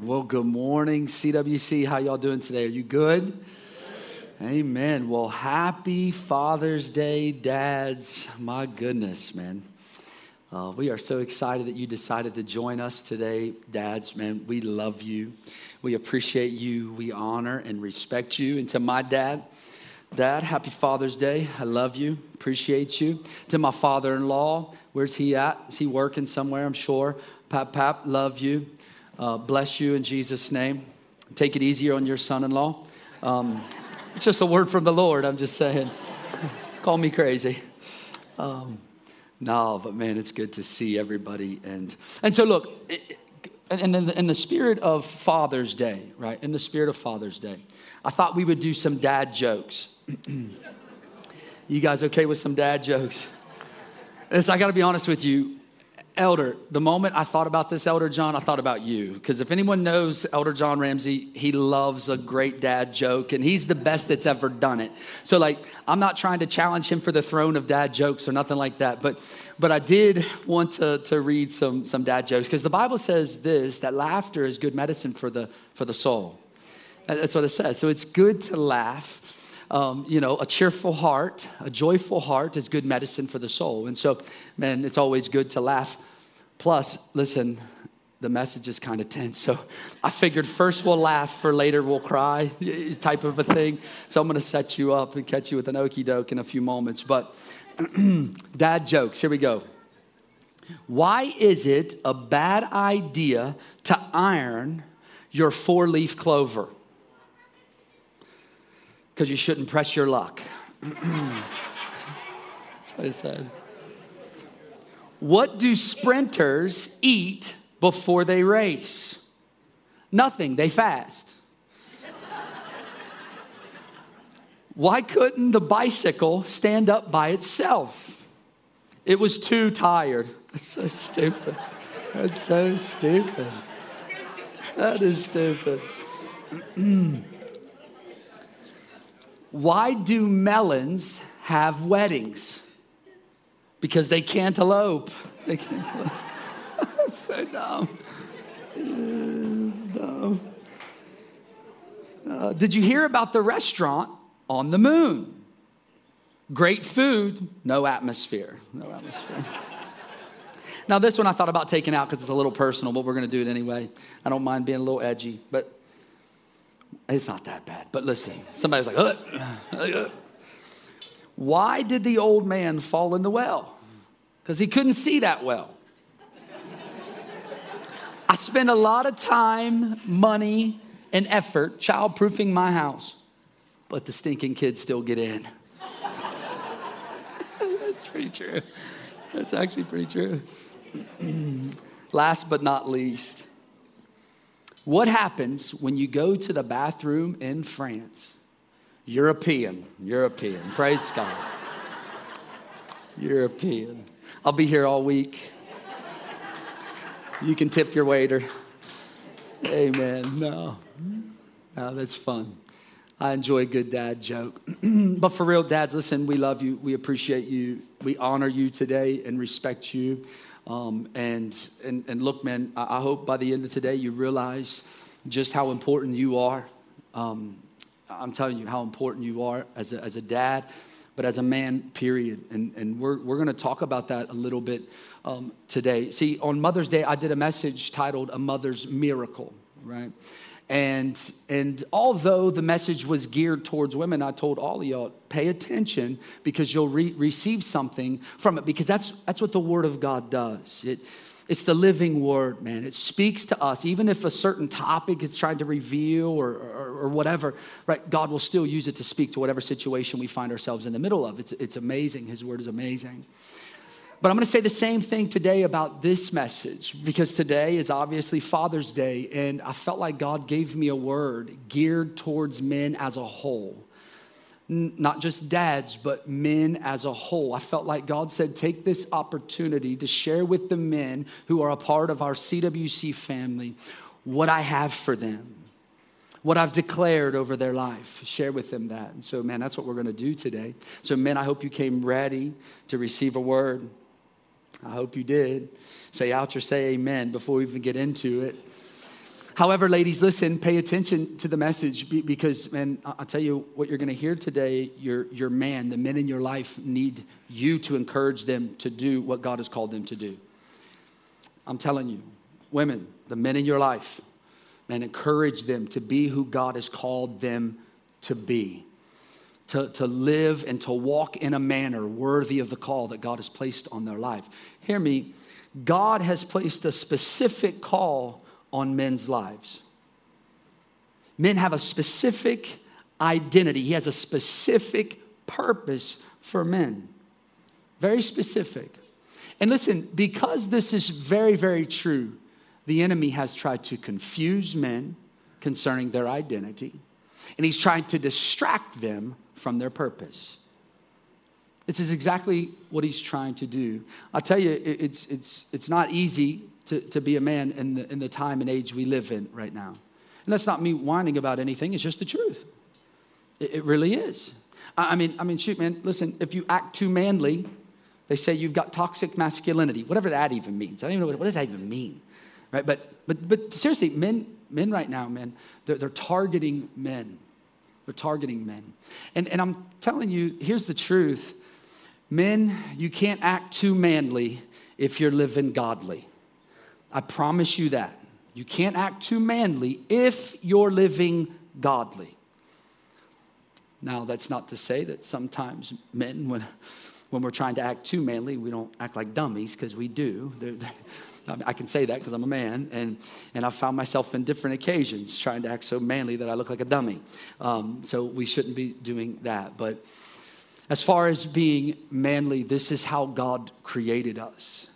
Well, good morning, CWC. How y'all doing today? Are you good? Amen. Well, happy Father's Day, dads. My goodness, man. Uh, we are so excited that you decided to join us today, dads. Man, we love you. We appreciate you. We honor and respect you. And to my dad, Dad, happy Father's Day. I love you. Appreciate you. To my father in law, where's he at? Is he working somewhere? I'm sure. Pap, pap, love you. Uh, bless you in Jesus' name. Take it easier on your son in law. Um, it's just a word from the Lord, I'm just saying. Call me crazy. Um, no, but man, it's good to see everybody. And, and so, look, it, and in the, in the spirit of Father's Day, right? In the spirit of Father's Day, I thought we would do some dad jokes. you guys okay with some dad jokes? I got to be honest with you. Elder, the moment I thought about this, Elder John, I thought about you. Because if anyone knows Elder John Ramsey, he loves a great dad joke, and he's the best that's ever done it. So, like, I'm not trying to challenge him for the throne of dad jokes or nothing like that, but but I did want to, to read some, some dad jokes because the Bible says this that laughter is good medicine for the for the soul. That's what it says. So it's good to laugh. Um, you know, a cheerful heart, a joyful heart is good medicine for the soul. And so, man, it's always good to laugh. Plus, listen, the message is kind of tense. So I figured first we'll laugh, for later we'll cry, type of a thing. So I'm going to set you up and catch you with an okey doke in a few moments. But dad jokes, here we go. Why is it a bad idea to iron your four leaf clover? Because you shouldn't press your luck. That's what he said. What do sprinters eat before they race? Nothing, they fast. Why couldn't the bicycle stand up by itself? It was too tired. That's so stupid. That's so stupid. That is stupid. Why do melons have weddings? Because they can't elope. They can't elope. That's so dumb. It's dumb. Uh, did you hear about the restaurant on the moon? Great food, no atmosphere. No atmosphere. now, this one I thought about taking out because it's a little personal, but we're going to do it anyway. I don't mind being a little edgy, but it's not that bad. But listen, somebody's like, uh, uh, why did the old man fall in the well? Because he couldn't see that well. I spent a lot of time, money, and effort childproofing my house, but the stinking kids still get in. That's pretty true. That's actually pretty true. Last but not least, what happens when you go to the bathroom in France? European, European. Praise God. European. I'll be here all week. You can tip your waiter. Amen. No. No, that's fun. I enjoy a good dad joke. but for real, dads, listen, we love you. We appreciate you. We honor you today and respect you. Um, and, and, and look, man, I, hope by the end of today you realize just how important you are. Um, I'm telling you how important you are as a, as a dad, but as a man, period. And, and we're, we're going to talk about that a little bit um, today. See, on Mother's Day, I did a message titled A Mother's Miracle, right? And, and although the message was geared towards women, I told all of y'all, pay attention because you'll re- receive something from it because that's, that's what the Word of God does. It, it's the living word, man. It speaks to us. Even if a certain topic is trying to reveal or, or, or, whatever, right? God will still use it to speak to whatever situation we find ourselves in the middle of. It's, it's amazing. His word is amazing. But I'm going to say the same thing today about this message because today is obviously Father's Day, and I felt like God gave me a word geared towards men as a whole not just dads, but men as a whole. I felt like God said, take this opportunity to share with the men who are a part of our CWC family what I have for them, what I've declared over their life. Share with them that. And so, man, that's what we're going to do today. So, men, I hope you came ready to receive a word. I hope you did. Say out or say amen before we even get into it. However, ladies, listen, pay attention to the message because, man, I'll tell you what you're going to hear today. Your, your man, the men in your life, need you to encourage them to do what God has called them to do. I'm telling you, women, the men in your life, man, encourage them to be who God has called them to be. To, to live and to walk in a manner worthy of the call that God has placed on their life. Hear me, God has placed a specific call on men's lives. Men have a specific identity, He has a specific purpose for men. Very specific. And listen, because this is very, very true, the enemy has tried to confuse men concerning their identity, and he's trying to distract them from their purpose. This is exactly what he's trying to do. I'll tell you, it's, it's, it's not easy to, to be a man in the, in the time and age we live in right now. And that's not me whining about anything, it's just the truth. It, it really is. I, I mean, I mean, shoot, man, listen, if you act too manly, they say you've got toxic masculinity, whatever that even means. I don't even know what, what does that even mean, right? But, but, but seriously, men, men right now, man, they're, they're targeting men. They're targeting men. And, and I'm telling you, here's the truth. Men, you can't act too manly if you're living godly. I promise you that. You can't act too manly if you're living godly. Now, that's not to say that sometimes men, when, when we're trying to act too manly, we don't act like dummies, because we do. They're, they're, I can say that because I'm a man, and, and I've found myself in different occasions trying to act so manly that I look like a dummy. Um, so we shouldn't be doing that. But as far as being manly, this is how God created us.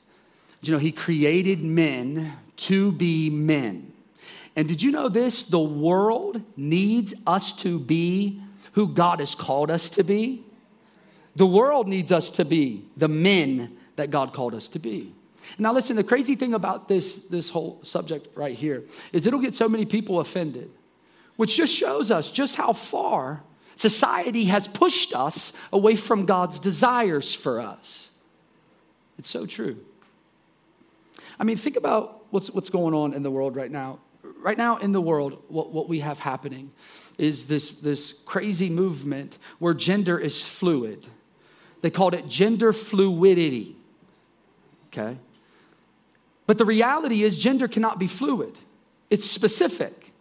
You know, He created men to be men. And did you know this? The world needs us to be who God has called us to be. The world needs us to be the men that God called us to be. Now, listen, the crazy thing about this, this whole subject right here is it'll get so many people offended, which just shows us just how far society has pushed us away from God's desires for us. It's so true. I mean, think about what's, what's going on in the world right now. Right now, in the world, what, what we have happening is this, this crazy movement where gender is fluid. They called it gender fluidity. Okay? But the reality is, gender cannot be fluid, it's specific.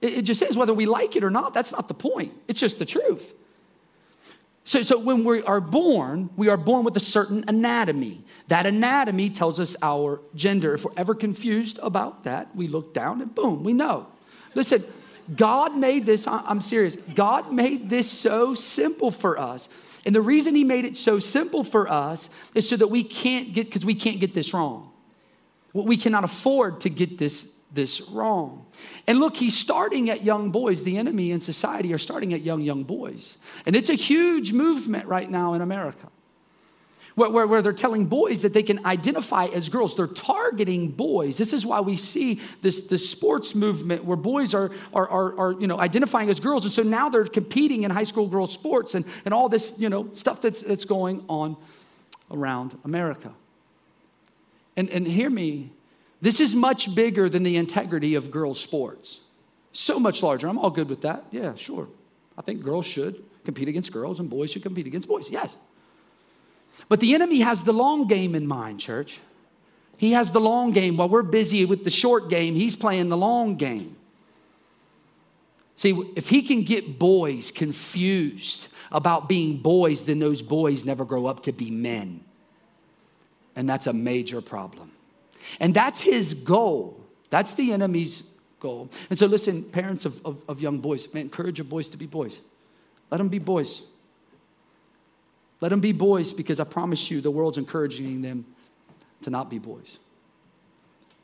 It, it just is, whether we like it or not, that's not the point. It's just the truth. So, so when we are born, we are born with a certain anatomy. That anatomy tells us our gender. If we're ever confused about that, we look down and boom, we know. Listen, God made this, I'm serious, God made this so simple for us. And the reason He made it so simple for us is so that we can't get, because we can't get this wrong. We cannot afford to get this this wrong. And look, he's starting at young boys. The enemy in society are starting at young, young boys. And it's a huge movement right now in America. Where, where, where, they're telling boys that they can identify as girls. They're targeting boys. This is why we see this, this sports movement where boys are, are, are, are, you know, identifying as girls. And so now they're competing in high school girls sports and, and all this you know, stuff that's, that's going on around America. And, and hear me, this is much bigger than the integrity of girls' sports. So much larger. I'm all good with that. Yeah, sure. I think girls should compete against girls and boys should compete against boys. Yes. But the enemy has the long game in mind, church. He has the long game. While we're busy with the short game, he's playing the long game. See, if he can get boys confused about being boys, then those boys never grow up to be men. And that's a major problem. And that's his goal. That's the enemy's goal. And so, listen, parents of, of, of young boys, man, encourage your boys to be boys. Let them be boys. Let them be boys because I promise you the world's encouraging them to not be boys.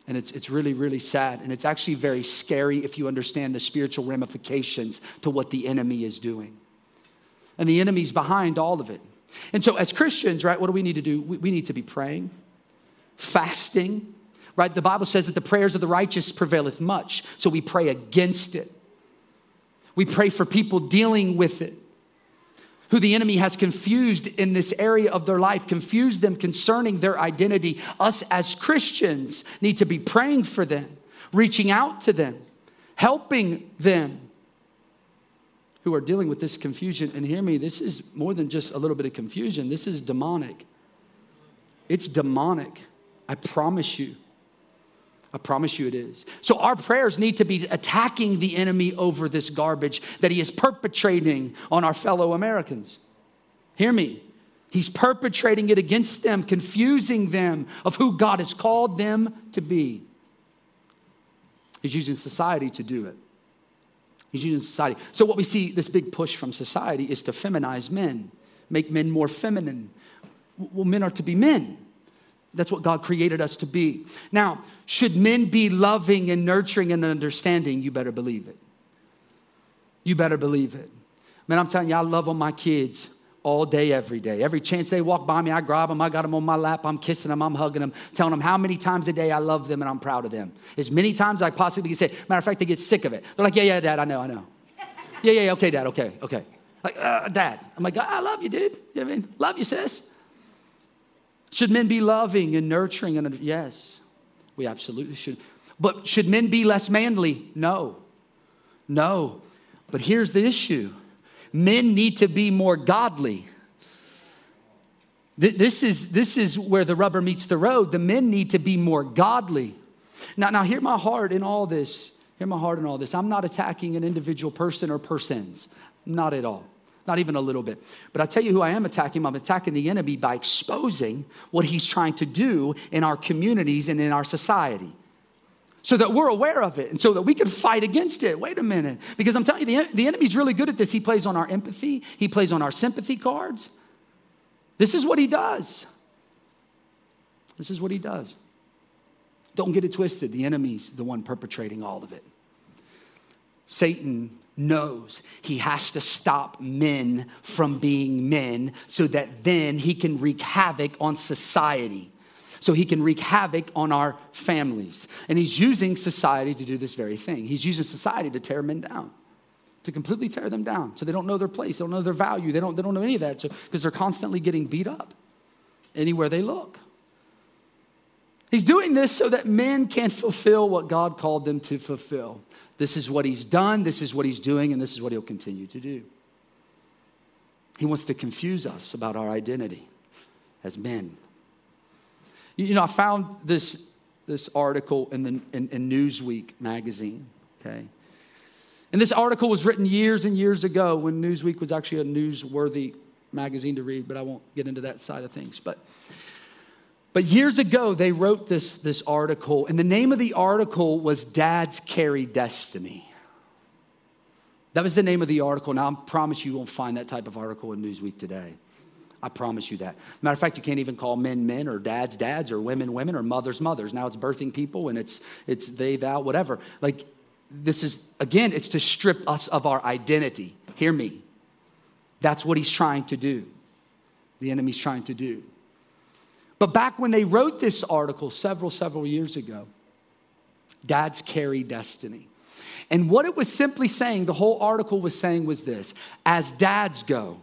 And it's, it's really, really sad. And it's actually very scary if you understand the spiritual ramifications to what the enemy is doing. And the enemy's behind all of it. And so, as Christians, right, what do we need to do? We, we need to be praying, fasting, right? The Bible says that the prayers of the righteous prevaileth much. So we pray against it. We pray for people dealing with it, who the enemy has confused in this area of their life, confused them concerning their identity. Us as Christians need to be praying for them reaching out to them, helping them who are dealing with this confusion. And hear me, this is more than just a little bit of confusion, this is demonic. It's demonic. I promise you. I promise you it is. So, our prayers need to be attacking the enemy over this garbage that he is perpetrating on our fellow Americans. Hear me. He's perpetrating it against them, confusing them of who God has called them to be. He's using society to do it. He's using society. So, what we see this big push from society is to feminize men, make men more feminine. Well, men are to be men. That's what God created us to be. Now, should men be loving and nurturing and understanding? You better believe it. You better believe it. Man, I'm telling you, I love on my kids all day, every day. Every chance they walk by me, I grab them, I got them on my lap, I'm kissing them, I'm hugging them, telling them how many times a day I love them and I'm proud of them. As many times as I possibly can say. Matter of fact, they get sick of it. They're like, yeah, yeah, dad, I know, I know. yeah, yeah, okay, dad, okay, okay. Like, uh, dad. I'm like, I love you, dude. You know I mean? Love you, sis. Should men be loving and nurturing? And yes, we absolutely should. But should men be less manly? No. No. But here's the issue men need to be more godly. This is, this is where the rubber meets the road. The men need to be more godly. Now, now, hear my heart in all this. Hear my heart in all this. I'm not attacking an individual person or persons, not at all, not even a little bit. But I tell you who I am attacking. I'm attacking the enemy by exposing what he's trying to do in our communities and in our society so that we're aware of it and so that we can fight against it. Wait a minute. Because I'm telling you, the, the enemy's really good at this. He plays on our empathy, he plays on our sympathy cards. This is what he does. This is what he does. Don't get it twisted. The enemy's the one perpetrating all of it. Satan knows he has to stop men from being men so that then he can wreak havoc on society so he can wreak havoc on our families. And he's using society to do this very thing. He's using society to tear men down, to completely tear them down. So they don't know their place, they don't know their value, they don't, they don't know any of that because so, they're constantly getting beat up anywhere they look. He's doing this so that men can fulfill what God called them to fulfill. This is what he's done, this is what he's doing, and this is what he'll continue to do. He wants to confuse us about our identity as men. You know, I found this, this article in, the, in, in Newsweek magazine, okay? And this article was written years and years ago when Newsweek was actually a newsworthy magazine to read, but I won't get into that side of things. But, but years ago, they wrote this, this article, and the name of the article was Dads Carry Destiny. That was the name of the article. Now, I promise you, won't find that type of article in Newsweek today. I promise you that. Matter of fact, you can't even call men men or dads dads or women women or mothers mothers. Now it's birthing people and it's it's they thou whatever. Like this is again, it's to strip us of our identity. Hear me. That's what he's trying to do. The enemy's trying to do. But back when they wrote this article several several years ago, dads carry destiny. And what it was simply saying, the whole article was saying was this as dads go,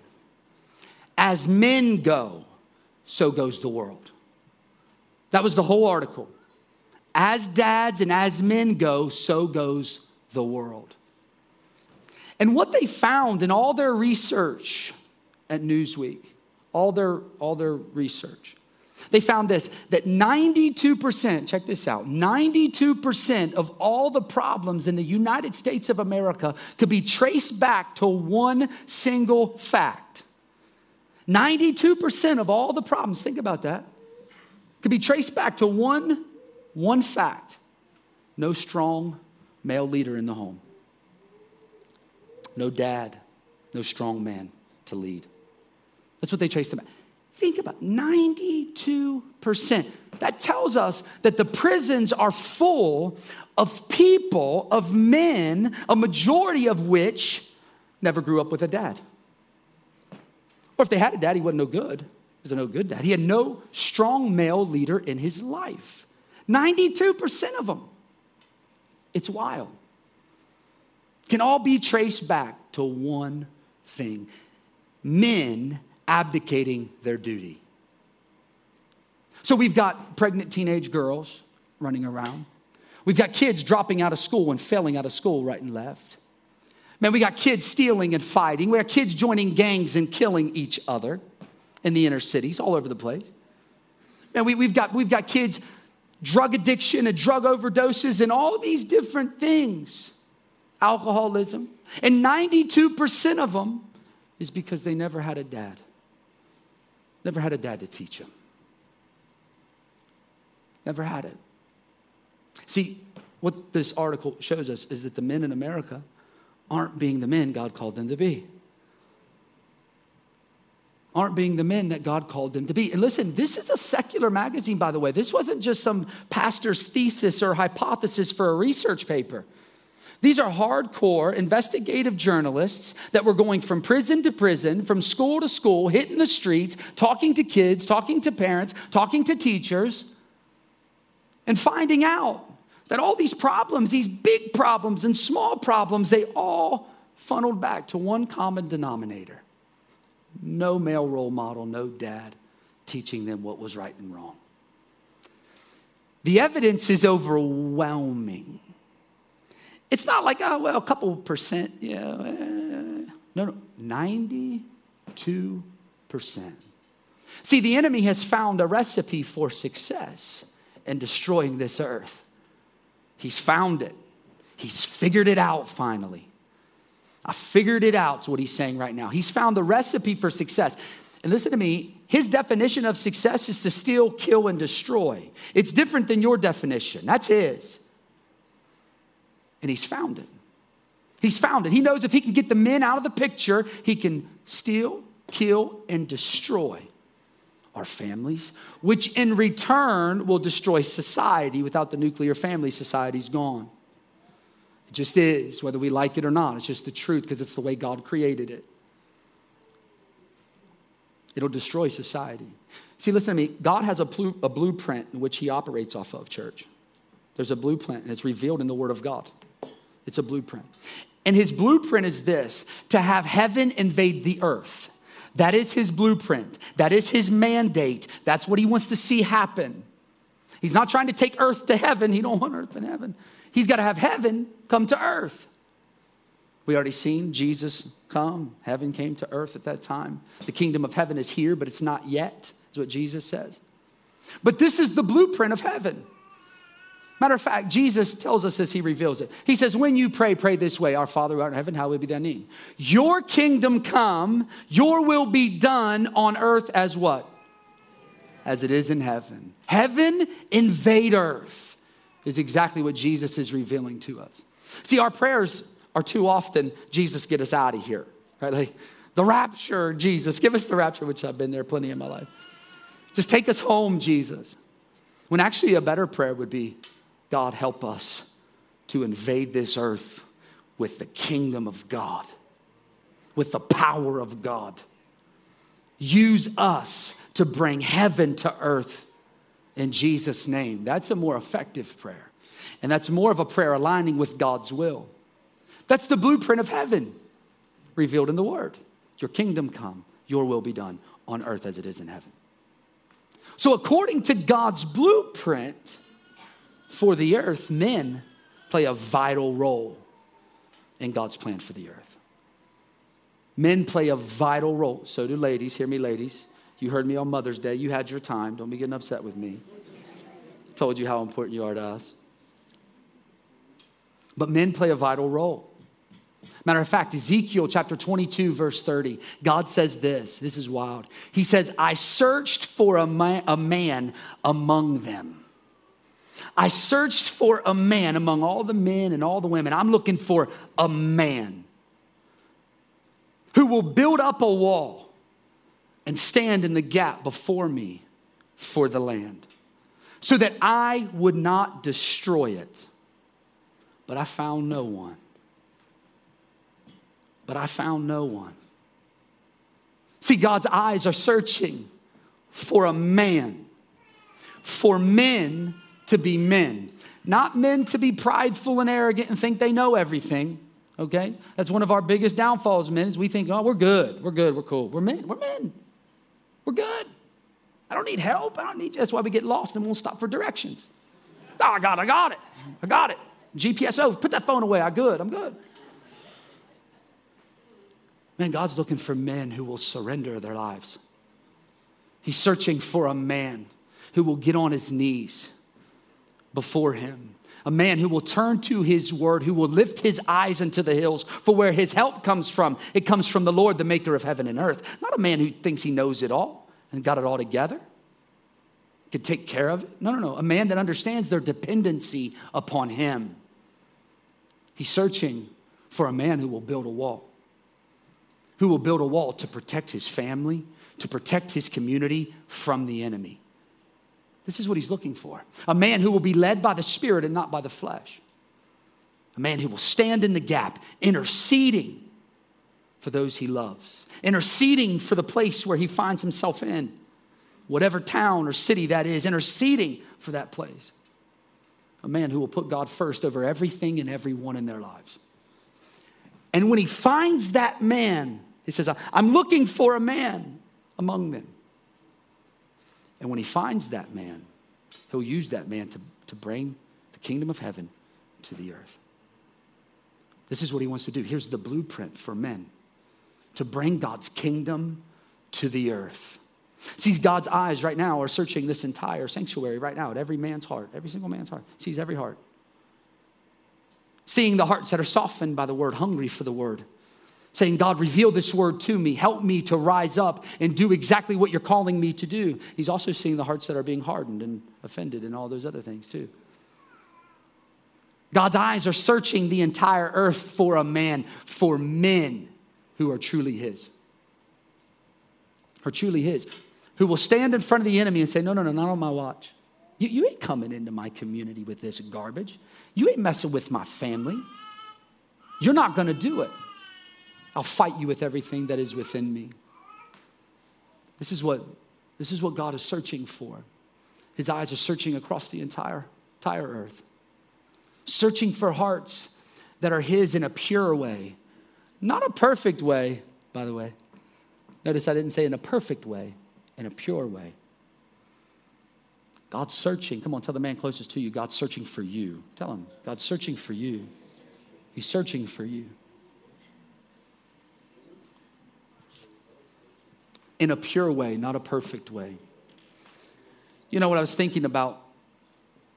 as men go, so goes the world. That was the whole article. As dads and as men go, so goes the world. And what they found in all their research at Newsweek, all their, all their research, they found this that 92%, check this out, 92% of all the problems in the United States of America could be traced back to one single fact 92% of all the problems, think about that, could be traced back to one, one fact no strong male leader in the home, no dad, no strong man to lead. That's what they traced them back. Think about 92%. That tells us that the prisons are full of people, of men, a majority of which never grew up with a dad. Or if they had a dad, he wasn't no good. He was a no good dad. He had no strong male leader in his life. 92% of them. It's wild. Can all be traced back to one thing men abdicating their duty. So we've got pregnant teenage girls running around. We've got kids dropping out of school and failing out of school right and left. Man, we got kids stealing and fighting. We got kids joining gangs and killing each other in the inner cities all over the place. Man, we, we've, got, we've got kids drug addiction and drug overdoses and all these different things, alcoholism. And 92% of them is because they never had a dad, never had a dad to teach him. Never had it. See, what this article shows us is that the men in America aren't being the men God called them to be. Aren't being the men that God called them to be. And listen, this is a secular magazine, by the way. This wasn't just some pastor's thesis or hypothesis for a research paper. These are hardcore investigative journalists that were going from prison to prison, from school to school, hitting the streets, talking to kids, talking to parents, talking to teachers, and finding out that all these problems, these big problems and small problems, they all funneled back to one common denominator no male role model, no dad teaching them what was right and wrong. The evidence is overwhelming. It's not like, oh, well, a couple percent. Yeah. Eh. No, no, 92%. See, the enemy has found a recipe for success in destroying this earth. He's found it. He's figured it out finally. I figured it out, is what he's saying right now. He's found the recipe for success. And listen to me, his definition of success is to steal, kill, and destroy. It's different than your definition. That's his. And he's found it. He's found it. He knows if he can get the men out of the picture, he can steal, kill, and destroy our families, which in return will destroy society. Without the nuclear family, society's gone. It just is, whether we like it or not. It's just the truth because it's the way God created it. It'll destroy society. See, listen to me. God has a, blu- a blueprint in which He operates off of, church. There's a blueprint, and it's revealed in the Word of God. It's a blueprint. And His blueprint is this to have heaven invade the earth. That is his blueprint. That is his mandate. That's what he wants to see happen. He's not trying to take earth to heaven. He don't want earth in heaven. He's got to have heaven come to earth. We already seen Jesus come. Heaven came to earth at that time. The kingdom of heaven is here, but it's not yet, is what Jesus says. But this is the blueprint of heaven. Matter of fact, Jesus tells us as he reveals it. He says, When you pray, pray this way Our Father who art in heaven, hallowed be thy name. Your kingdom come, your will be done on earth as what? As it is in heaven. Heaven invade earth is exactly what Jesus is revealing to us. See, our prayers are too often, Jesus, get us out of here. Right? Like, the rapture, Jesus, give us the rapture, which I've been there plenty in my life. Just take us home, Jesus. When actually a better prayer would be, God, help us to invade this earth with the kingdom of God, with the power of God. Use us to bring heaven to earth in Jesus' name. That's a more effective prayer. And that's more of a prayer aligning with God's will. That's the blueprint of heaven revealed in the Word. Your kingdom come, your will be done on earth as it is in heaven. So, according to God's blueprint, for the earth, men play a vital role in God's plan for the earth. Men play a vital role. So do ladies. Hear me, ladies. You heard me on Mother's Day. You had your time. Don't be getting upset with me. I told you how important you are to us. But men play a vital role. Matter of fact, Ezekiel chapter 22, verse 30, God says this. This is wild. He says, I searched for a a man among them I searched for a man among all the men and all the women. I'm looking for a man who will build up a wall and stand in the gap before me for the land so that I would not destroy it. But I found no one. But I found no one. See, God's eyes are searching for a man, for men to be men, not men to be prideful and arrogant and think they know everything. Okay? That's one of our biggest downfalls, men, is we think, oh, we're good, we're good, we're cool. We're men, we're men. We're good. I don't need help. I don't need you. That's why we get lost and we won't stop for directions. Oh, I got it, I got it. I got it. GPS, oh, put that phone away. I'm good. I'm good. Man, God's looking for men who will surrender their lives. He's searching for a man who will get on his knees before him. A man who will turn to his word, who will lift his eyes into the hills for where his help comes from. It comes from the Lord, the maker of heaven and earth. Not a man who thinks he knows it all and got it all together, could take care of it. No, no, no. A man that understands their dependency upon him. He's searching for a man who will build a wall, who will build a wall to protect his family, to protect his community from the enemy. This is what he's looking for a man who will be led by the Spirit and not by the flesh. A man who will stand in the gap, interceding for those he loves, interceding for the place where he finds himself in, whatever town or city that is, interceding for that place. A man who will put God first over everything and everyone in their lives. And when he finds that man, he says, I'm looking for a man among them. And when he finds that man, he'll use that man to, to bring the kingdom of heaven to the earth. This is what he wants to do. Here's the blueprint for men to bring God's kingdom to the earth. Sees God's eyes right now are searching this entire sanctuary right now at every man's heart, every single man's heart. Sees every heart. Seeing the hearts that are softened by the word, hungry for the word saying, God, reveal this word to me. Help me to rise up and do exactly what you're calling me to do. He's also seeing the hearts that are being hardened and offended and all those other things too. God's eyes are searching the entire earth for a man, for men who are truly His. Are truly His. Who will stand in front of the enemy and say, No, no, no, not on my watch. You, you ain't coming into my community with this garbage. You ain't messing with my family. You're not going to do it. I'll fight you with everything that is within me. This is what, this is what God is searching for. His eyes are searching across the entire, entire earth, searching for hearts that are His in a pure way, not a perfect way, by the way. Notice I didn't say in a perfect way, in a pure way. God's searching. Come on, tell the man closest to you, God's searching for you. Tell him, God's searching for you. He's searching for you. In a pure way, not a perfect way. You know what I was thinking about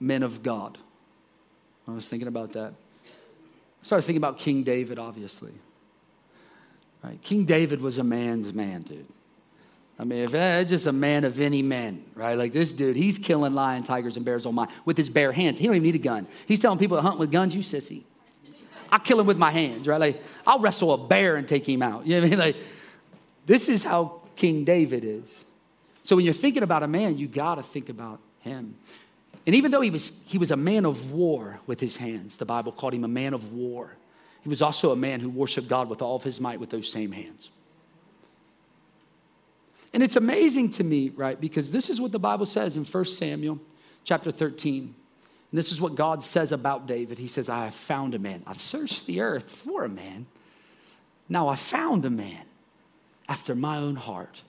men of God? I was thinking about that. I started thinking about King David, obviously. Right? King David was a man's man, dude. I mean, if uh, just a man of any men, right? Like this dude, he's killing lion, tigers, and bears on my with his bare hands. He don't even need a gun. He's telling people to hunt with guns, you sissy. I kill him with my hands, right? Like I'll wrestle a bear and take him out. You know what I mean? Like this is how King David is. So when you're thinking about a man, you got to think about him. And even though he was, he was a man of war with his hands, the Bible called him a man of war. He was also a man who worshiped God with all of his might with those same hands. And it's amazing to me, right? Because this is what the Bible says in 1 Samuel chapter 13. And this is what God says about David. He says, I have found a man. I've searched the earth for a man. Now I found a man after my own heart,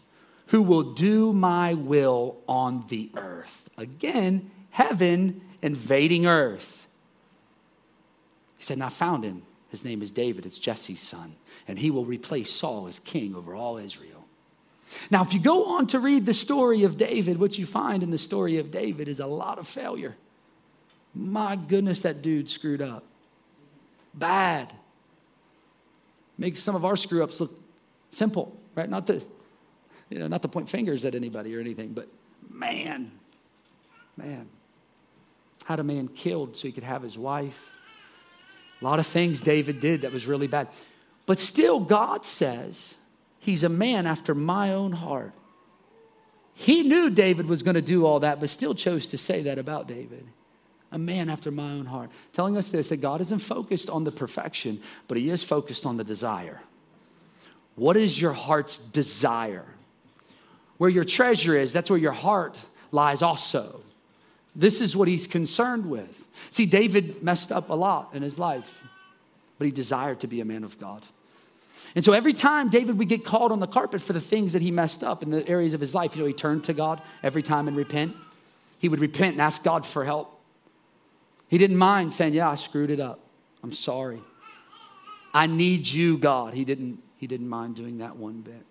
who will do my will on the earth. Again, heaven invading earth. He said, And I found him. His name is David, it's Jesse's son, and he will replace Saul as king over all Israel. Now, if you go on to read the story of David, what you find in the story of David is a lot of failure. My goodness, that dude screwed up. Bad. Makes some of our screw ups look simple right? Not to, you know, not to point fingers at anybody or anything, but man, man, had a man killed so he could have his wife. A lot of things David did that was really bad. But still, God says he's a man after my own heart. He knew David was going to do all that, but still chose to say that about David. A man after my own heart. Telling us this that God isn't focused on the perfection, but he is focused on the desire. What is your heart's desire? Where your treasure is, that's where your heart lies also. This is what he's concerned with. See, David messed up a lot in his life, but he desired to be a man of God. And so every time David would get called on the carpet for the things that he messed up in the areas of his life, you know, he turned to God every time and repent. He would repent and ask God for help. He didn't mind saying, Yeah, I screwed it up. I'm sorry. I need you, God. He didn't, he didn't mind doing that one bit.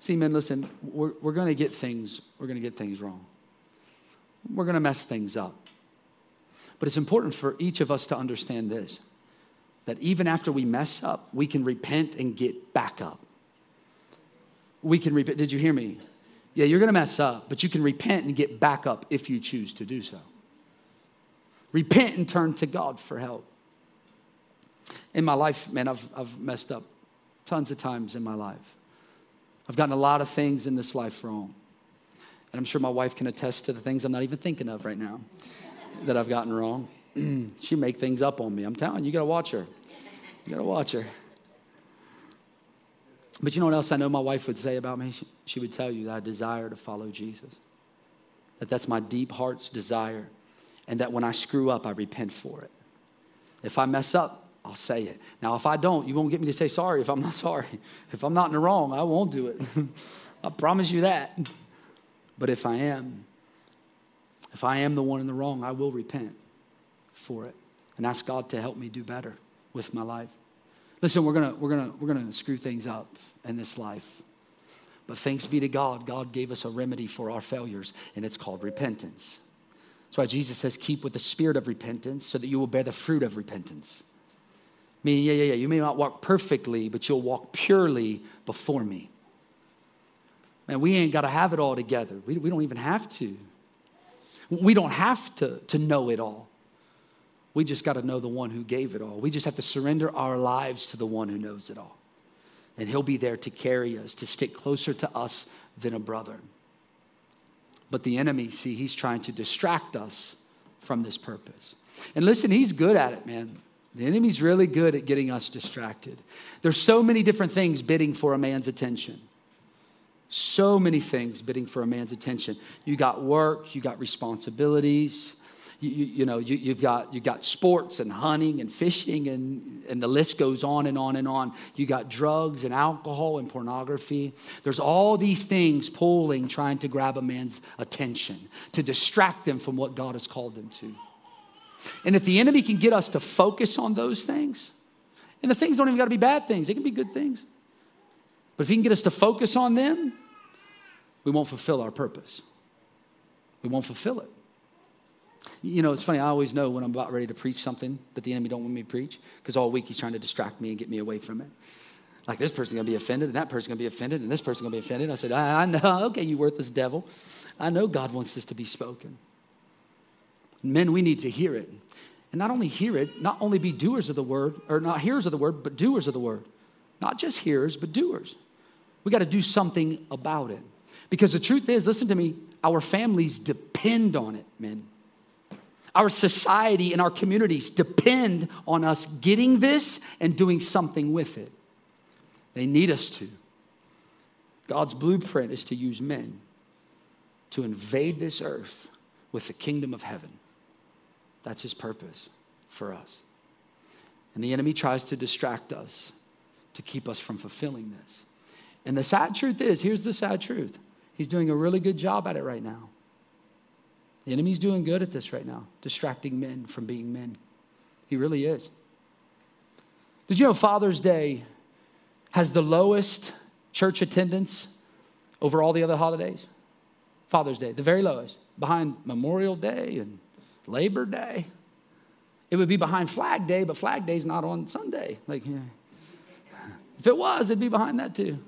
See, men, listen, we're, we're going to get things, we're going to get things wrong. We're going to mess things up. But it's important for each of us to understand this that even after we mess up, we can repent and get back up. We can repent. Did you hear me? Yeah, you're going to mess up, but you can repent and get back up if you choose to do so. Repent and turn to God for help. In my life, man, I've, I've messed up tons of times in my life. I've gotten a lot of things in this life wrong. And I'm sure my wife can attest to the things I'm not even thinking of right now that I've gotten wrong. she make things up on me. I'm telling you, you got to watch her. You got to watch her. But you know what else I know my wife would say about me? She, she would tell you that I desire to follow Jesus. That that's my deep heart's desire. And that when I screw up, I repent for it. If I mess up, I'll say it. Now, if I don't, you won't get me to say sorry if I'm not sorry. If I'm not in the wrong, I won't do it. I promise you that. But if I am, if I am the one in the wrong, I will repent for it and ask God to help me do better with my life. Listen, we're gonna, we're gonna, we're gonna screw things up in this life. But thanks be to God, God gave us a remedy for our failures, and it's called repentance. That's why Jesus says, keep with the spirit of repentance so that you will bear the fruit of repentance. Meaning, yeah, yeah, yeah, you may not walk perfectly, but you'll walk purely before me. Man, we ain't got to have it all together. We, we don't even have to. We don't have to, to know it all. We just got to know the one who gave it all. We just have to surrender our lives to the one who knows it all. And he'll be there to carry us, to stick closer to us than a brother. But the enemy, see, he's trying to distract us from this purpose. And listen, he's good at it, man. The enemy's really good at getting us distracted. There's so many different things bidding for a man's attention. So many things bidding for a man's attention. You got work, you got responsibilities, you, you, you know, you, have got, you got sports and hunting and fishing, and, and the list goes on and on and on. You got drugs and alcohol and pornography. There's all these things pulling, trying to grab a man's attention, to distract them from what God has called them to. And if the enemy can get us to focus on those things, and the things don't even got to be bad things, they can be good things. But if he can get us to focus on them, we won't fulfill our purpose. We won't fulfill it. You know, it's funny, I always know when I'm about ready to preach something that the enemy don't want me to preach, because all week he's trying to distract me and get me away from it. Like this person's gonna be offended, and that person's gonna be offended, and this person's gonna be offended. I said, I, I know, okay, you worthless devil. I know God wants this to be spoken. Men, we need to hear it. And not only hear it, not only be doers of the word, or not hearers of the word, but doers of the word. Not just hearers, but doers. We got to do something about it. Because the truth is, listen to me, our families depend on it, men. Our society and our communities depend on us getting this and doing something with it. They need us to. God's blueprint is to use men to invade this earth with the kingdom of heaven. That's his purpose for us. And the enemy tries to distract us to keep us from fulfilling this. And the sad truth is here's the sad truth he's doing a really good job at it right now. The enemy's doing good at this right now, distracting men from being men. He really is. Did you know Father's Day has the lowest church attendance over all the other holidays? Father's Day, the very lowest, behind Memorial Day and Labor Day. It would be behind Flag Day, but Flag Day's not on Sunday. Like, yeah. if it was, it'd be behind that too.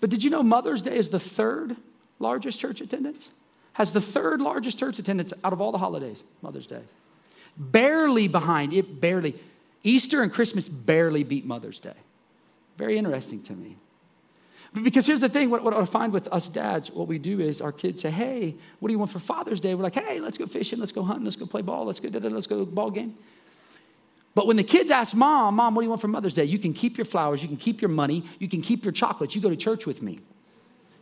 But did you know Mother's Day is the third largest church attendance? has the third largest church attendance out of all the holidays, Mother's Day. Barely behind, it barely. Easter and Christmas barely beat Mother's Day. Very interesting to me. Because here's the thing what, what I find with us dads, what we do is our kids say, Hey, what do you want for Father's Day? We're like, Hey, let's go fishing, let's go hunting, let's go play ball, let's go, let's go to the ball game. But when the kids ask mom, Mom, what do you want for Mother's Day? You can keep your flowers, you can keep your money, you can keep your chocolates, you go to church with me.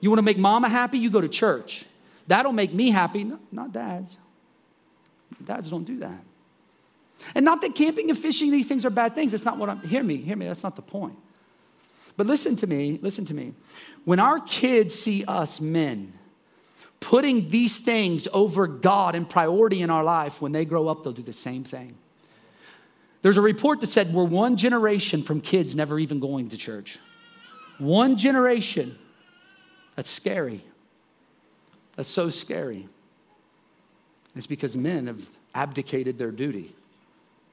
You want to make mama happy? You go to church. That'll make me happy. No, not dads. Dads don't do that. And not that camping and fishing, these things are bad things. That's not what I'm, hear me, hear me, that's not the point. But listen to me, listen to me. When our kids see us men putting these things over God and priority in our life, when they grow up, they'll do the same thing. There's a report that said we're one generation from kids never even going to church. One generation. That's scary. That's so scary. It's because men have abdicated their duty.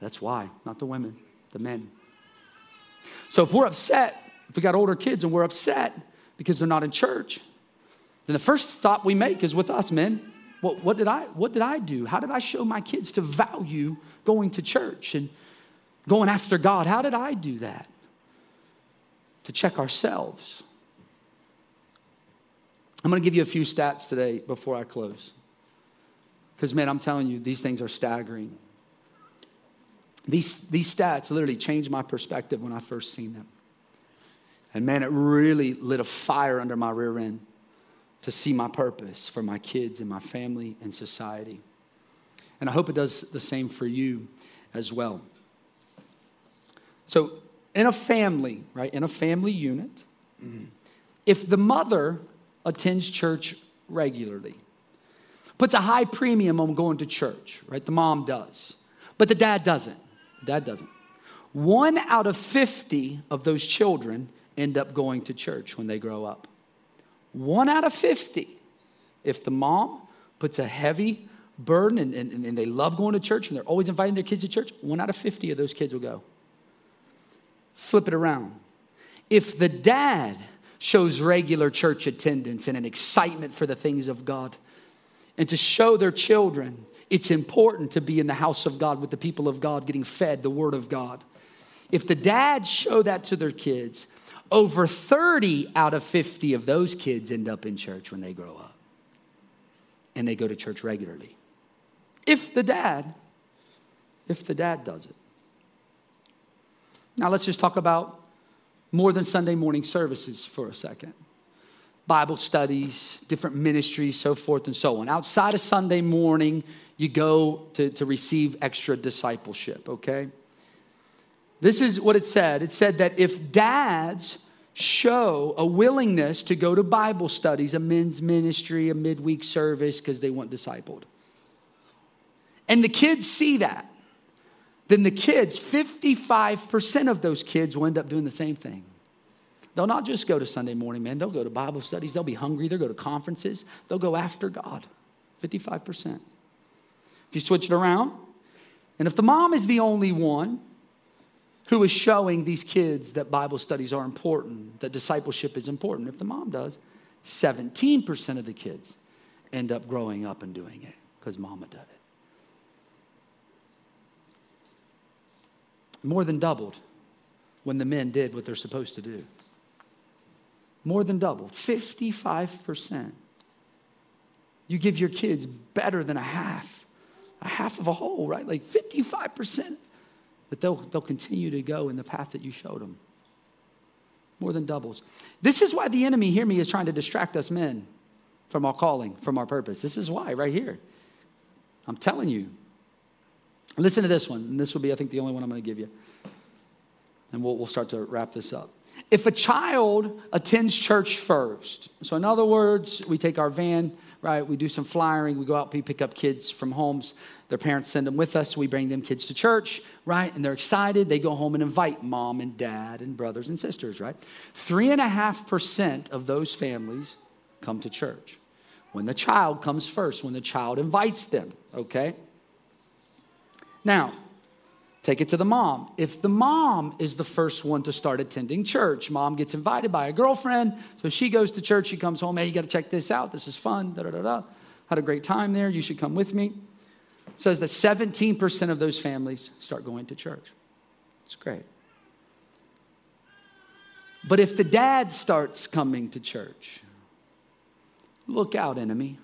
That's why, not the women, the men. So if we're upset, if we got older kids and we're upset because they're not in church, then the first thought we make is with us, men. What, what, did I, what did I do? How did I show my kids to value going to church and going after God? How did I do that? To check ourselves. I'm going to give you a few stats today before I close. Because, man, I'm telling you, these things are staggering. These, these stats literally changed my perspective when I first seen them. And man, it really lit a fire under my rear end to see my purpose for my kids and my family and society. And I hope it does the same for you as well. So, in a family, right, in a family unit, if the mother attends church regularly, puts a high premium on going to church, right, the mom does, but the dad doesn't. The dad doesn't. One out of 50 of those children end up going to church when they grow up. One out of 50. If the mom puts a heavy burden and, and, and, they love going to church and they're always inviting their kids to church, one out of 50 of those kids will go. Flip it around. If the dad shows regular church attendance and an excitement for the things of God, and to show their children it's important to be in the house of God with the people of God getting fed the word of God. If the dads show that to their kids, over 30 out of 50 of those kids end up in church when they grow up. And they go to church regularly. If the dad, if the dad does it. Now let's just talk about more than Sunday morning services for a second. Bible studies, different ministries, so forth and so on. Outside of Sunday morning, you go to, to receive extra discipleship, okay? This is what it said. It said that if dads show a willingness to go to Bible studies, a men's ministry, a midweek service, because they want discipled, and the kids see that, then the kids, 55% of those kids will end up doing the same thing. They'll not just go to Sunday morning, man. They'll go to Bible studies. They'll be hungry. They'll go to conferences. They'll go after God. 55%. If you switch it around, and if the mom is the only one who is showing these kids that Bible studies are important, that discipleship is important. If the mom does, 17% of the kids end up growing up and doing it because mama did it. More than doubled when the men did what they're supposed to do. More than doubled, 55%. You give your kids better than a half, a half of a whole, right? Like 55% but they'll, they'll continue to go in the path that you showed them. More than doubles. This is why the enemy, hear me, is trying to distract us men from our calling, from our purpose. This is why, right here. I'm telling you. Listen to this one, and this will be, I think, the only one I'm going to give you. And we'll, we'll start to wrap this up. If a child attends church first, so in other words, we take our van, right? We do some flyering, we go out, we pick up kids from homes. Their parents send them with us. We bring them kids to church, right? And they're excited. They go home and invite mom and dad and brothers and sisters, right? Three and a half percent of those families come to church. When the child comes first, when the child invites them, okay? Now, take it to the mom. If the mom is the first one to start attending church, mom gets invited by a girlfriend, so she goes to church, she comes home, hey, you got to check this out. This is fun, da da da da. Had a great time there. You should come with me says that 17% of those families start going to church. It's great. But if the dad starts coming to church, look out, enemy.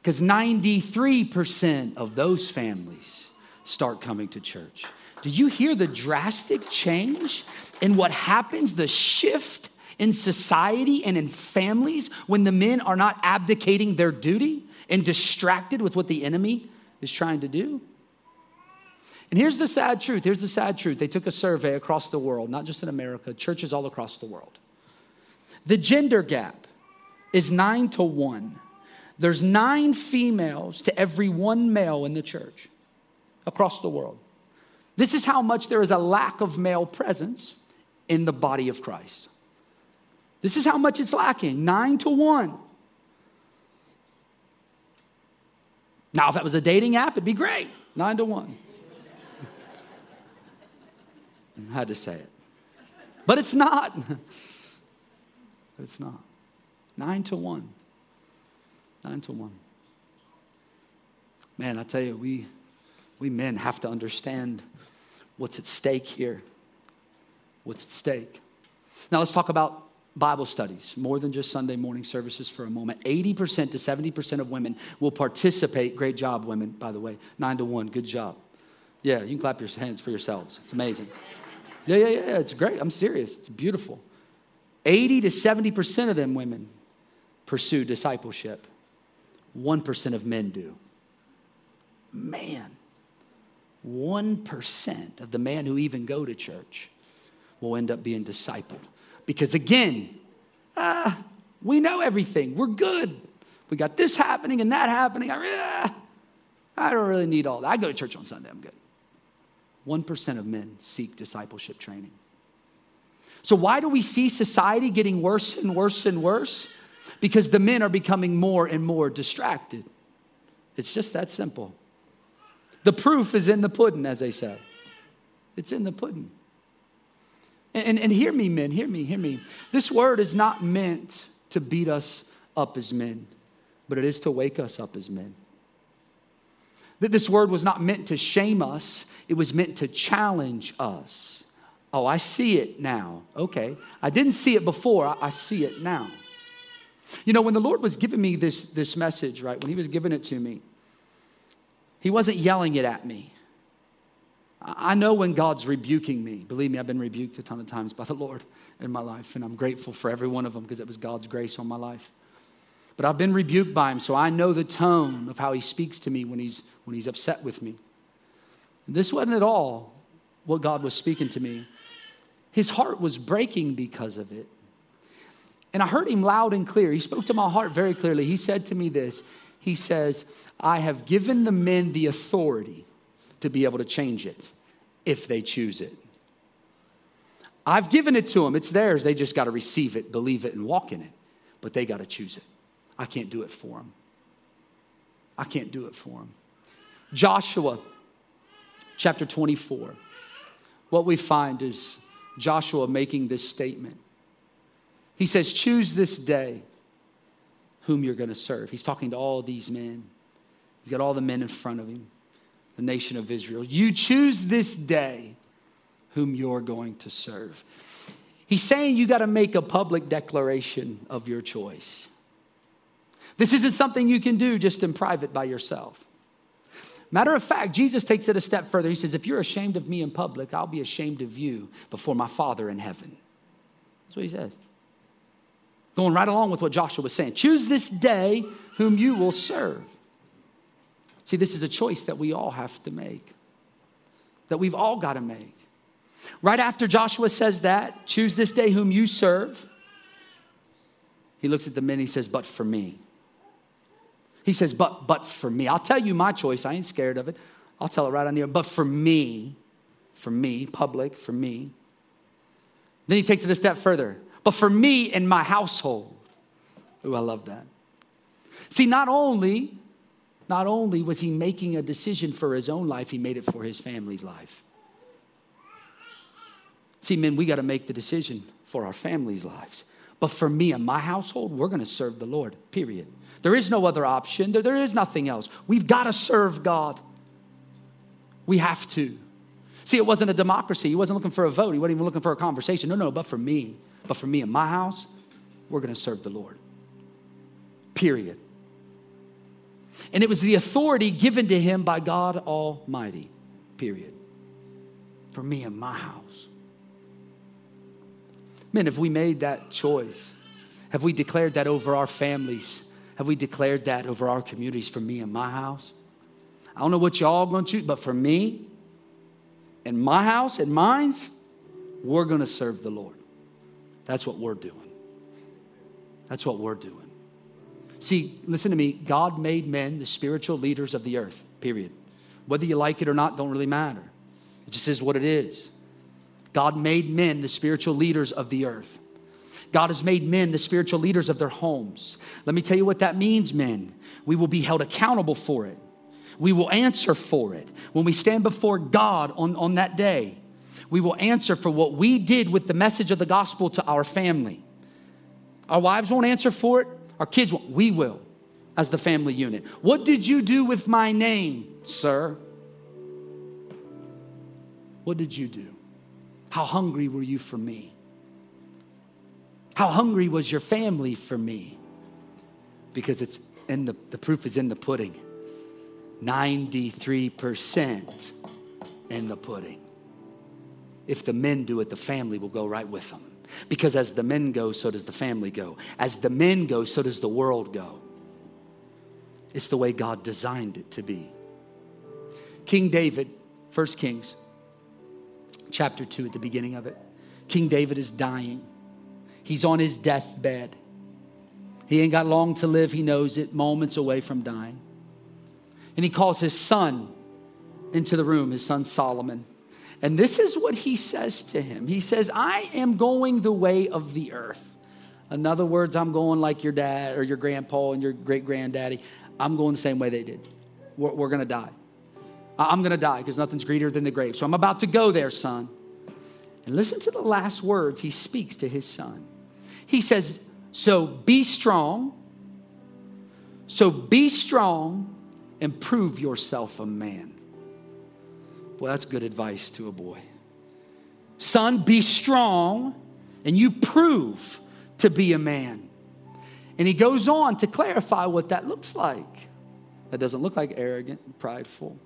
Because 93% of those families start coming to church. Do you hear the drastic change in what happens, the shift in society and in families when the men are not abdicating their duty and distracted with what the enemy is trying to do. And here's the sad truth. Here's the sad truth. They took a survey across the world, not just in America, churches all across the world. The gender gap is nine to one. there's nine females to every one male in the church across the world. This is how much there is a lack of male presence in the body of Christ. This is how much it's lacking nine to one. Now, if that was a dating app, it'd be great. Nine to one. I had to say it. But it's not. But it's not. Nine to one. Nine to one. Man, I tell you, we, we men have to understand what's at stake here. What's at stake. Now let's talk about Bible studies, more than just Sunday morning services for a moment. 80% to 70% of women will participate. Great job, women, by the way. Nine to one, good job. Yeah, you can clap your hands for yourselves. It's amazing. Yeah, yeah, yeah, it's great. I'm serious. It's beautiful. 80 to 70% of them women pursue discipleship. 1% of men do. Man, 1% of the men who even go to church will end up being discipled. Because again, uh, we know everything. We're good. We got this happening and that happening. I, uh, I don't really need all that. I go to church on Sunday, I'm good. 1% of men seek discipleship training. So, why do we see society getting worse and worse and worse? Because the men are becoming more and more distracted. It's just that simple. The proof is in the pudding, as they say. It's in the pudding. And, and, and, hear me, men, hear me, hear me. This word is not meant to beat us up as men, but it is to wake us up as men. That this word was not meant to shame us, it was meant to challenge us. Oh, I see it now. Okay. I didn't see it before, I, I see it now. You know, when the Lord was giving me this, this message, right, when He was giving it to me, He wasn't yelling it at me. I know when God's rebuking me. Believe me, I've been rebuked a ton of times by the Lord in my life, and I'm grateful for every one of them because it was God's grace on my life. But I've been rebuked by Him, so I know the tone of how He speaks to me when He's, when he's upset with me. And this wasn't at all what God was speaking to me. His heart was breaking because of it. And I heard him loud and clear. He spoke to my heart very clearly. He said to me this He says, I have given the men the authority to be able to change it if they choose it. I've given it to them, it's theirs. They just got to receive it, believe it, and walk in it. But they got to choose it. I can't do it for them. I can't do it for them. Joshua chapter 24. What we find is Joshua making this statement. He says, Choose this day whom you're going to serve. He's talking to all these men. He's got all the men in front of him, the nation of Israel. You choose this day whom you're going to serve. He's saying you got to make a public declaration of your choice. This isn't something you can do just in private by yourself. Matter of fact, Jesus takes it a step further. He says, If you're ashamed of me in public, I'll be ashamed of you before my Father in heaven. That's what he says. Going right along with what Joshua was saying. Choose this day whom you will serve. See, this is a choice that we all have to make, that we've all got to make. Right after Joshua says that, choose this day whom you serve, he looks at the men, he says, But for me. He says, but, but for me. I'll tell you my choice. I ain't scared of it. I'll tell it right on here. But for me, for me, public, for me. Then he takes it a step further. But for me and my household. Ooh, I love that. See, not only, not only was he making a decision for his own life, he made it for his family's life. See, men, we got to make the decision for our family's lives. But for me and my household, we're going to serve the Lord, period. There is no other option. There, there is nothing else. We've got to serve God. We have to. See, it wasn't a democracy. He wasn't looking for a vote. He wasn't even looking for a conversation. No, no, but for me, but for me and my house, we're going to serve the Lord. Period. And it was the authority given to him by God Almighty. Period. For me and my house. Men, have we made that choice? Have we declared that over our families? Have we declared that over our communities for me and my house? I don't know what y'all going to choose, but for me and my house and mine's, we're going to serve the Lord. That's what we're doing. That's what we're doing. See, listen to me. God made men the spiritual leaders of the earth, period. Whether you like it or not, don't really matter. It just is what it is. God made men the spiritual leaders of the earth. God has made men the spiritual leaders of their homes. Let me tell you what that means, men. We will be held accountable for it. We will answer for it. When we stand before God on, on that day, we will answer for what we did with the message of the gospel to our family. Our wives won't answer for it, our kids won't. We will as the family unit. What did you do with my name, sir? What did you do? How hungry were you for me? How hungry was your family for me? Because it's in the, the proof is in the pudding. 93% in the pudding. If the men do it, the family will go right with them. Because as the men go, so does the family go. As the men go, so does the world go. It's the way God designed it to be. King David, First Kings, chapter 2, at the beginning of it. King David is dying. He's on his deathbed. He ain't got long to live, he knows it, moments away from dying. And he calls his son into the room, his son Solomon. And this is what he says to him He says, I am going the way of the earth. In other words, I'm going like your dad or your grandpa and your great granddaddy. I'm going the same way they did. We're, we're going to die. I'm going to die because nothing's greater than the grave. So I'm about to go there, son. And listen to the last words he speaks to his son. He says, So be strong. So be strong and prove yourself a man. Well, that's good advice to a boy. Son, be strong and you prove to be a man. And he goes on to clarify what that looks like. That doesn't look like arrogant, prideful,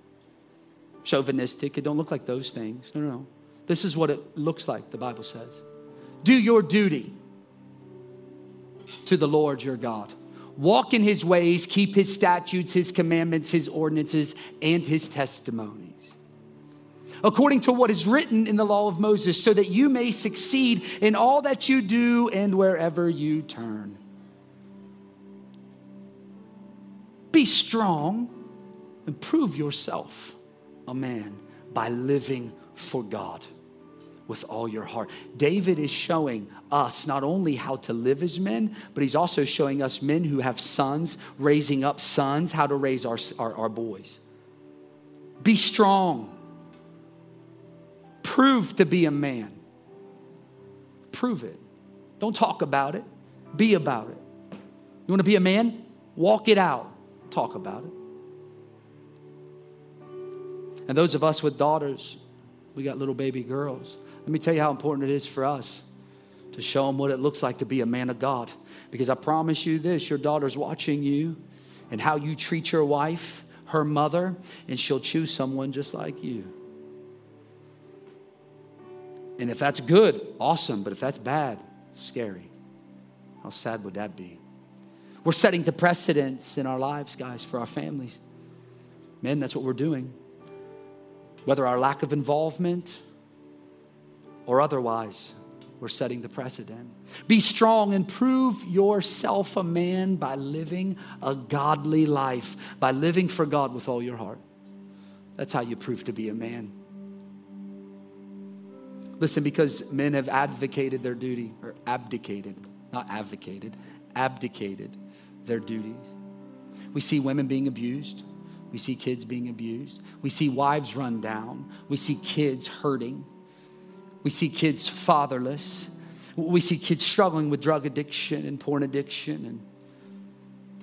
chauvinistic. It don't look like those things. No, no, no. This is what it looks like, the Bible says. Do your duty to the Lord your God walk in his ways, keep his statutes, his commandments, his ordinances, and his testimonies. According to what is written in the law of Moses, so that you may succeed in all that you do and wherever you turn. Be strong and prove yourself a man by living for God with all your heart. David is showing us not only how to live as men, but he's also showing us men who have sons, raising up sons, how to raise our, our, our boys. Be strong. Prove to be a man. Prove it. Don't talk about it, be about it. You want to be a man? Walk it out. Talk about it. And those of us with daughters, we got little baby girls. Let me tell you how important it is for us to show them what it looks like to be a man of God. Because I promise you this your daughter's watching you and how you treat your wife, her mother, and she'll choose someone just like you. And if that's good, awesome. But if that's bad, scary. How sad would that be? We're setting the precedents in our lives, guys, for our families. Men, that's what we're doing. Whether our lack of involvement, or otherwise, we're setting the precedent. Be strong and prove yourself a man by living a godly life, by living for God with all your heart. That's how you prove to be a man. Listen, because men have advocated their duty, or abdicated, not advocated, abdicated their duties. We see women being abused. We see kids being abused. We see wives run down. We see kids hurting. We see kids fatherless. We see kids struggling with drug addiction and porn addiction and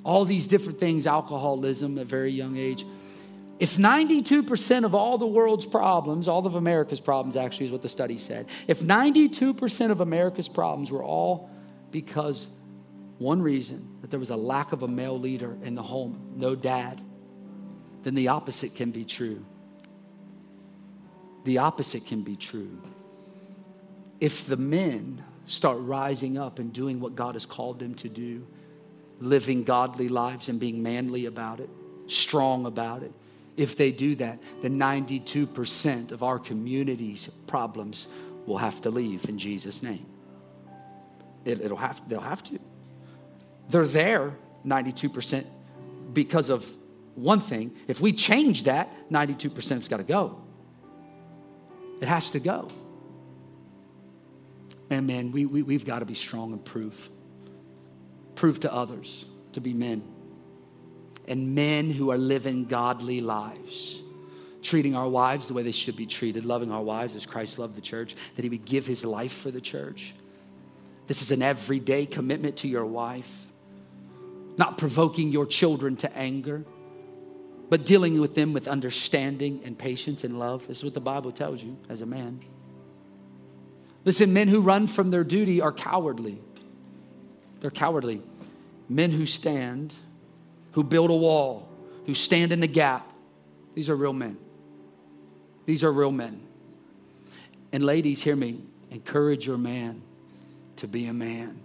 all these different things, alcoholism at very young age. If 92% of all the world's problems, all of America's problems actually is what the study said, if 92% of America's problems were all because one reason that there was a lack of a male leader in the home, no dad, then the opposite can be true. The opposite can be true if the men start rising up and doing what God has called them to do, living godly lives and being manly about it, strong about it, if they do that, then 92% of our community's problems will have to leave in Jesus' name. It, will have, they'll have to. They're there, 92% because of one thing. If we change that, 92% has got to go. It has to go. And man, we, we, we've got to be strong and prove. Prove to others to be men. And men who are living godly lives treating our wives the way they should be treated, loving our wives as Christ loved the church, that he would give his life for the church. This is an everyday commitment to your wife, not provoking your children to anger, but dealing with them with understanding and patience and love. This is what the Bible tells you as a man. Listen, men who run from their duty are cowardly. They're cowardly. Men who stand, who build a wall, who stand in the gap, these are real men. These are real men. And ladies, hear me. Encourage your man to be a man.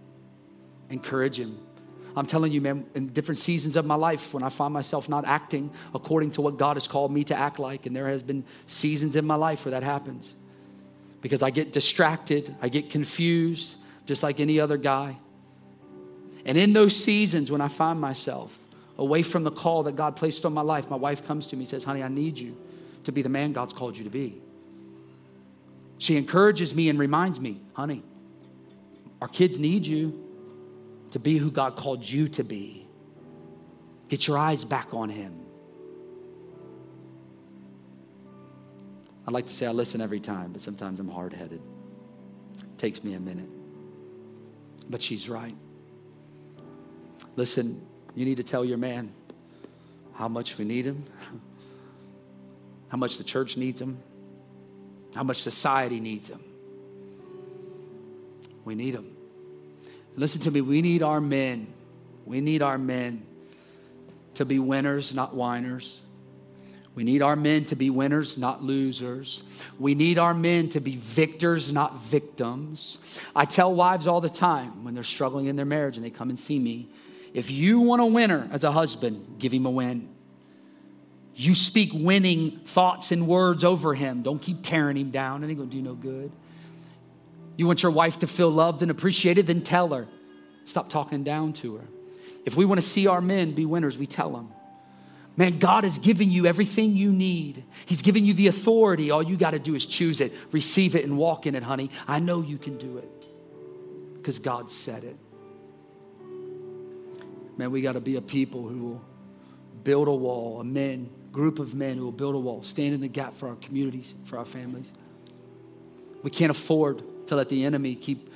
Encourage him. I'm telling you, man, in different seasons of my life, when I find myself not acting according to what God has called me to act like, and there has been seasons in my life where that happens. Because I get distracted, I get confused, just like any other guy. And in those seasons when I find myself away from the call that God placed on my life, my wife comes to me and says, Honey, I need you to be the man God's called you to be. She encourages me and reminds me, honey, our kids need you to be who God called you to be. Get your eyes back on Him. I'd like to say I listen every time, but sometimes I'm hard headed. It takes me a minute. But she's right. Listen, you need to tell your man how much we need him. how much the church needs him, how much society needs him. We need them. Listen to me, we need our men. We need our men to be winners, not whiners. We need our men to be winners, not losers. We need our men to be victors, not victims. I tell wives all the time when they're struggling in their marriage and they come and see me if you want a winner as a husband, give him a win. You speak winning thoughts and words over him. Don't keep tearing him down. It ain't gonna do no good. You want your wife to feel loved and appreciated, then tell her. Stop talking down to her. If we want to see our men be winners, we tell them. Man, God has given you everything you need. He's given you the authority. All you got to do is choose it, receive it, and walk in it, honey. I know you can do it because God said it. Man, we got to be a people who will build a wall, a men group of men who will build a wall, stand in the gap for our communities, for our families. We can't afford to let the enemy keep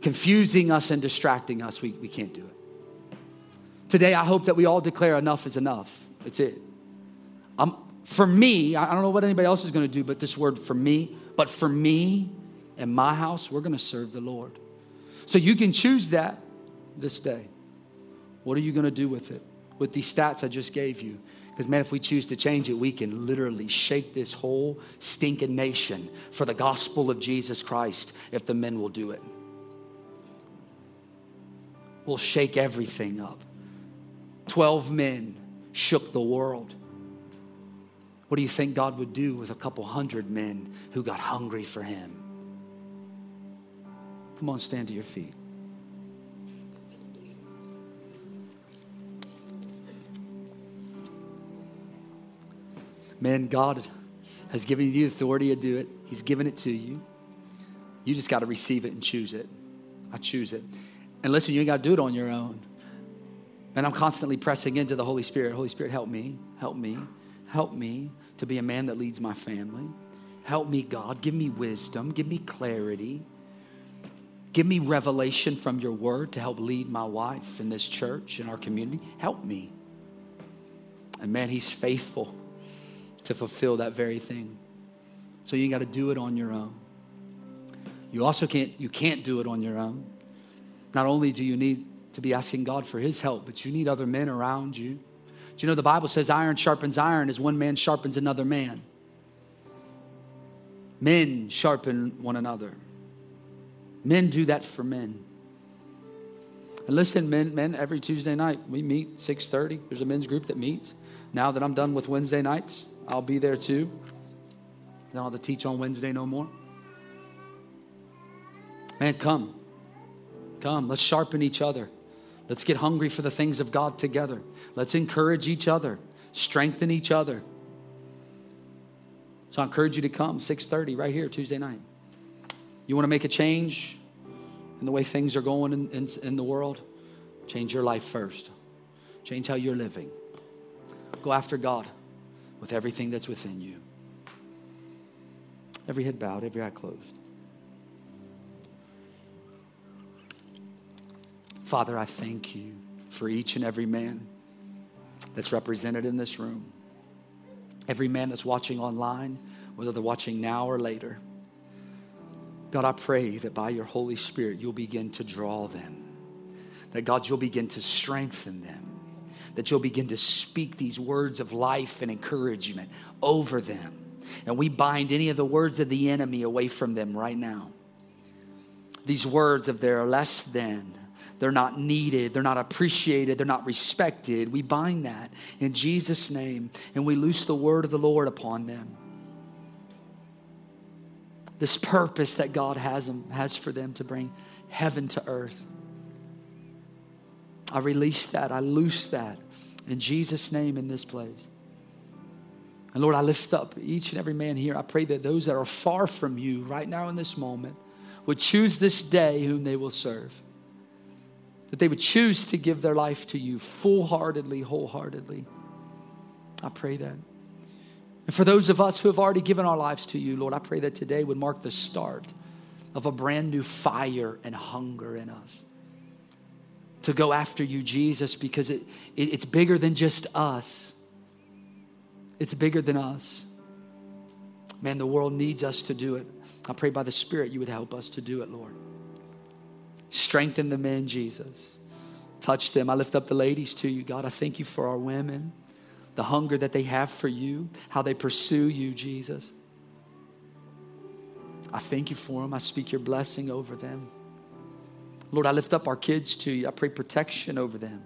confusing us and distracting us. We, we can't do it. Today, I hope that we all declare enough is enough. It's it. Um, for me, I don't know what anybody else is going to do, but this word for me, but for me and my house, we're going to serve the Lord. So you can choose that this day. What are you going to do with it? With these stats I just gave you, because, man, if we choose to change it, we can literally shake this whole stinking nation for the gospel of Jesus Christ if the men will do it. We'll shake everything up. 12 men shook the world. What do you think God would do with a couple hundred men who got hungry for Him? Come on, stand to your feet. Man, God has given you the authority to do it. He's given it to you. You just got to receive it and choose it. I choose it. And listen, you ain't got to do it on your own. And I'm constantly pressing into the Holy Spirit. Holy Spirit, help me, help me, help me to be a man that leads my family. Help me, God. Give me wisdom. Give me clarity. Give me revelation from your word to help lead my wife in this church, in our community. Help me. And man, he's faithful to fulfill that very thing. So you got to do it on your own. You also can't you can't do it on your own. Not only do you need to be asking God for his help, but you need other men around you. Do you know the Bible says iron sharpens iron as one man sharpens another man? Men sharpen one another. Men do that for men. And listen, men, men, every Tuesday night we meet 6:30. There's a men's group that meets. Now that I'm done with Wednesday nights, I'll be there too. Then I don't have to teach on Wednesday no more. Man, come. Come. Let's sharpen each other. Let's get hungry for the things of God together. Let's encourage each other, strengthen each other. So I encourage you to come 6:30 right here Tuesday night. You want to make a change in the way things are going in, in, in the world? Change your life first. Change how you're living. Go after God with everything that's within you. Every head bowed, every eye closed. Father, I thank you for each and every man that's represented in this room. Every man that's watching online, whether they're watching now or later. God, I pray that by your Holy Spirit, you'll begin to draw them. That God, you'll begin to strengthen them. That you'll begin to speak these words of life and encouragement over them. And we bind any of the words of the enemy away from them right now. These words of they're less than, they're not needed, they're not appreciated, they're not respected. We bind that in Jesus' name and we loose the word of the Lord upon them. This purpose that God has, has for them to bring heaven to earth. I release that, I loose that in Jesus' name in this place. And Lord, I lift up each and every man here. I pray that those that are far from you right now in this moment would choose this day whom they will serve. That they would choose to give their life to you full heartedly, wholeheartedly. I pray that. And for those of us who have already given our lives to you, Lord, I pray that today would mark the start of a brand new fire and hunger in us to go after you, Jesus, because it, it, it's bigger than just us. It's bigger than us. Man, the world needs us to do it. I pray by the Spirit you would help us to do it, Lord. Strengthen the men, Jesus. Touch them. I lift up the ladies to you, God. I thank you for our women, the hunger that they have for you, how they pursue you, Jesus. I thank you for them. I speak your blessing over them. Lord, I lift up our kids to you. I pray protection over them.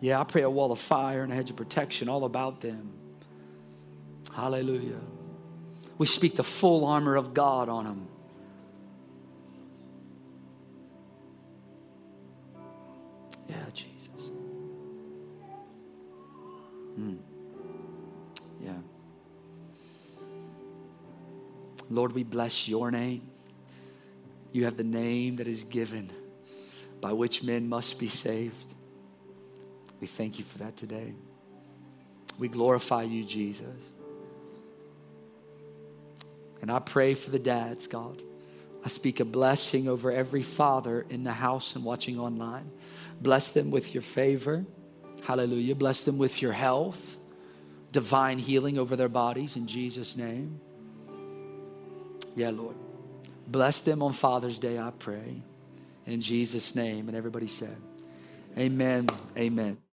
Yeah, I pray a wall of fire and a hedge of protection all about them. Hallelujah. We speak the full armor of God on them. Yeah, Jesus. Mm. Yeah. Lord, we bless your name. You have the name that is given by which men must be saved. We thank you for that today. We glorify you, Jesus. And I pray for the dads, God. I speak a blessing over every father in the house and watching online. Bless them with your favor. Hallelujah. Bless them with your health, divine healing over their bodies in Jesus' name. Yeah, Lord. Bless them on Father's Day, I pray. In Jesus' name. And everybody said, Amen. Amen.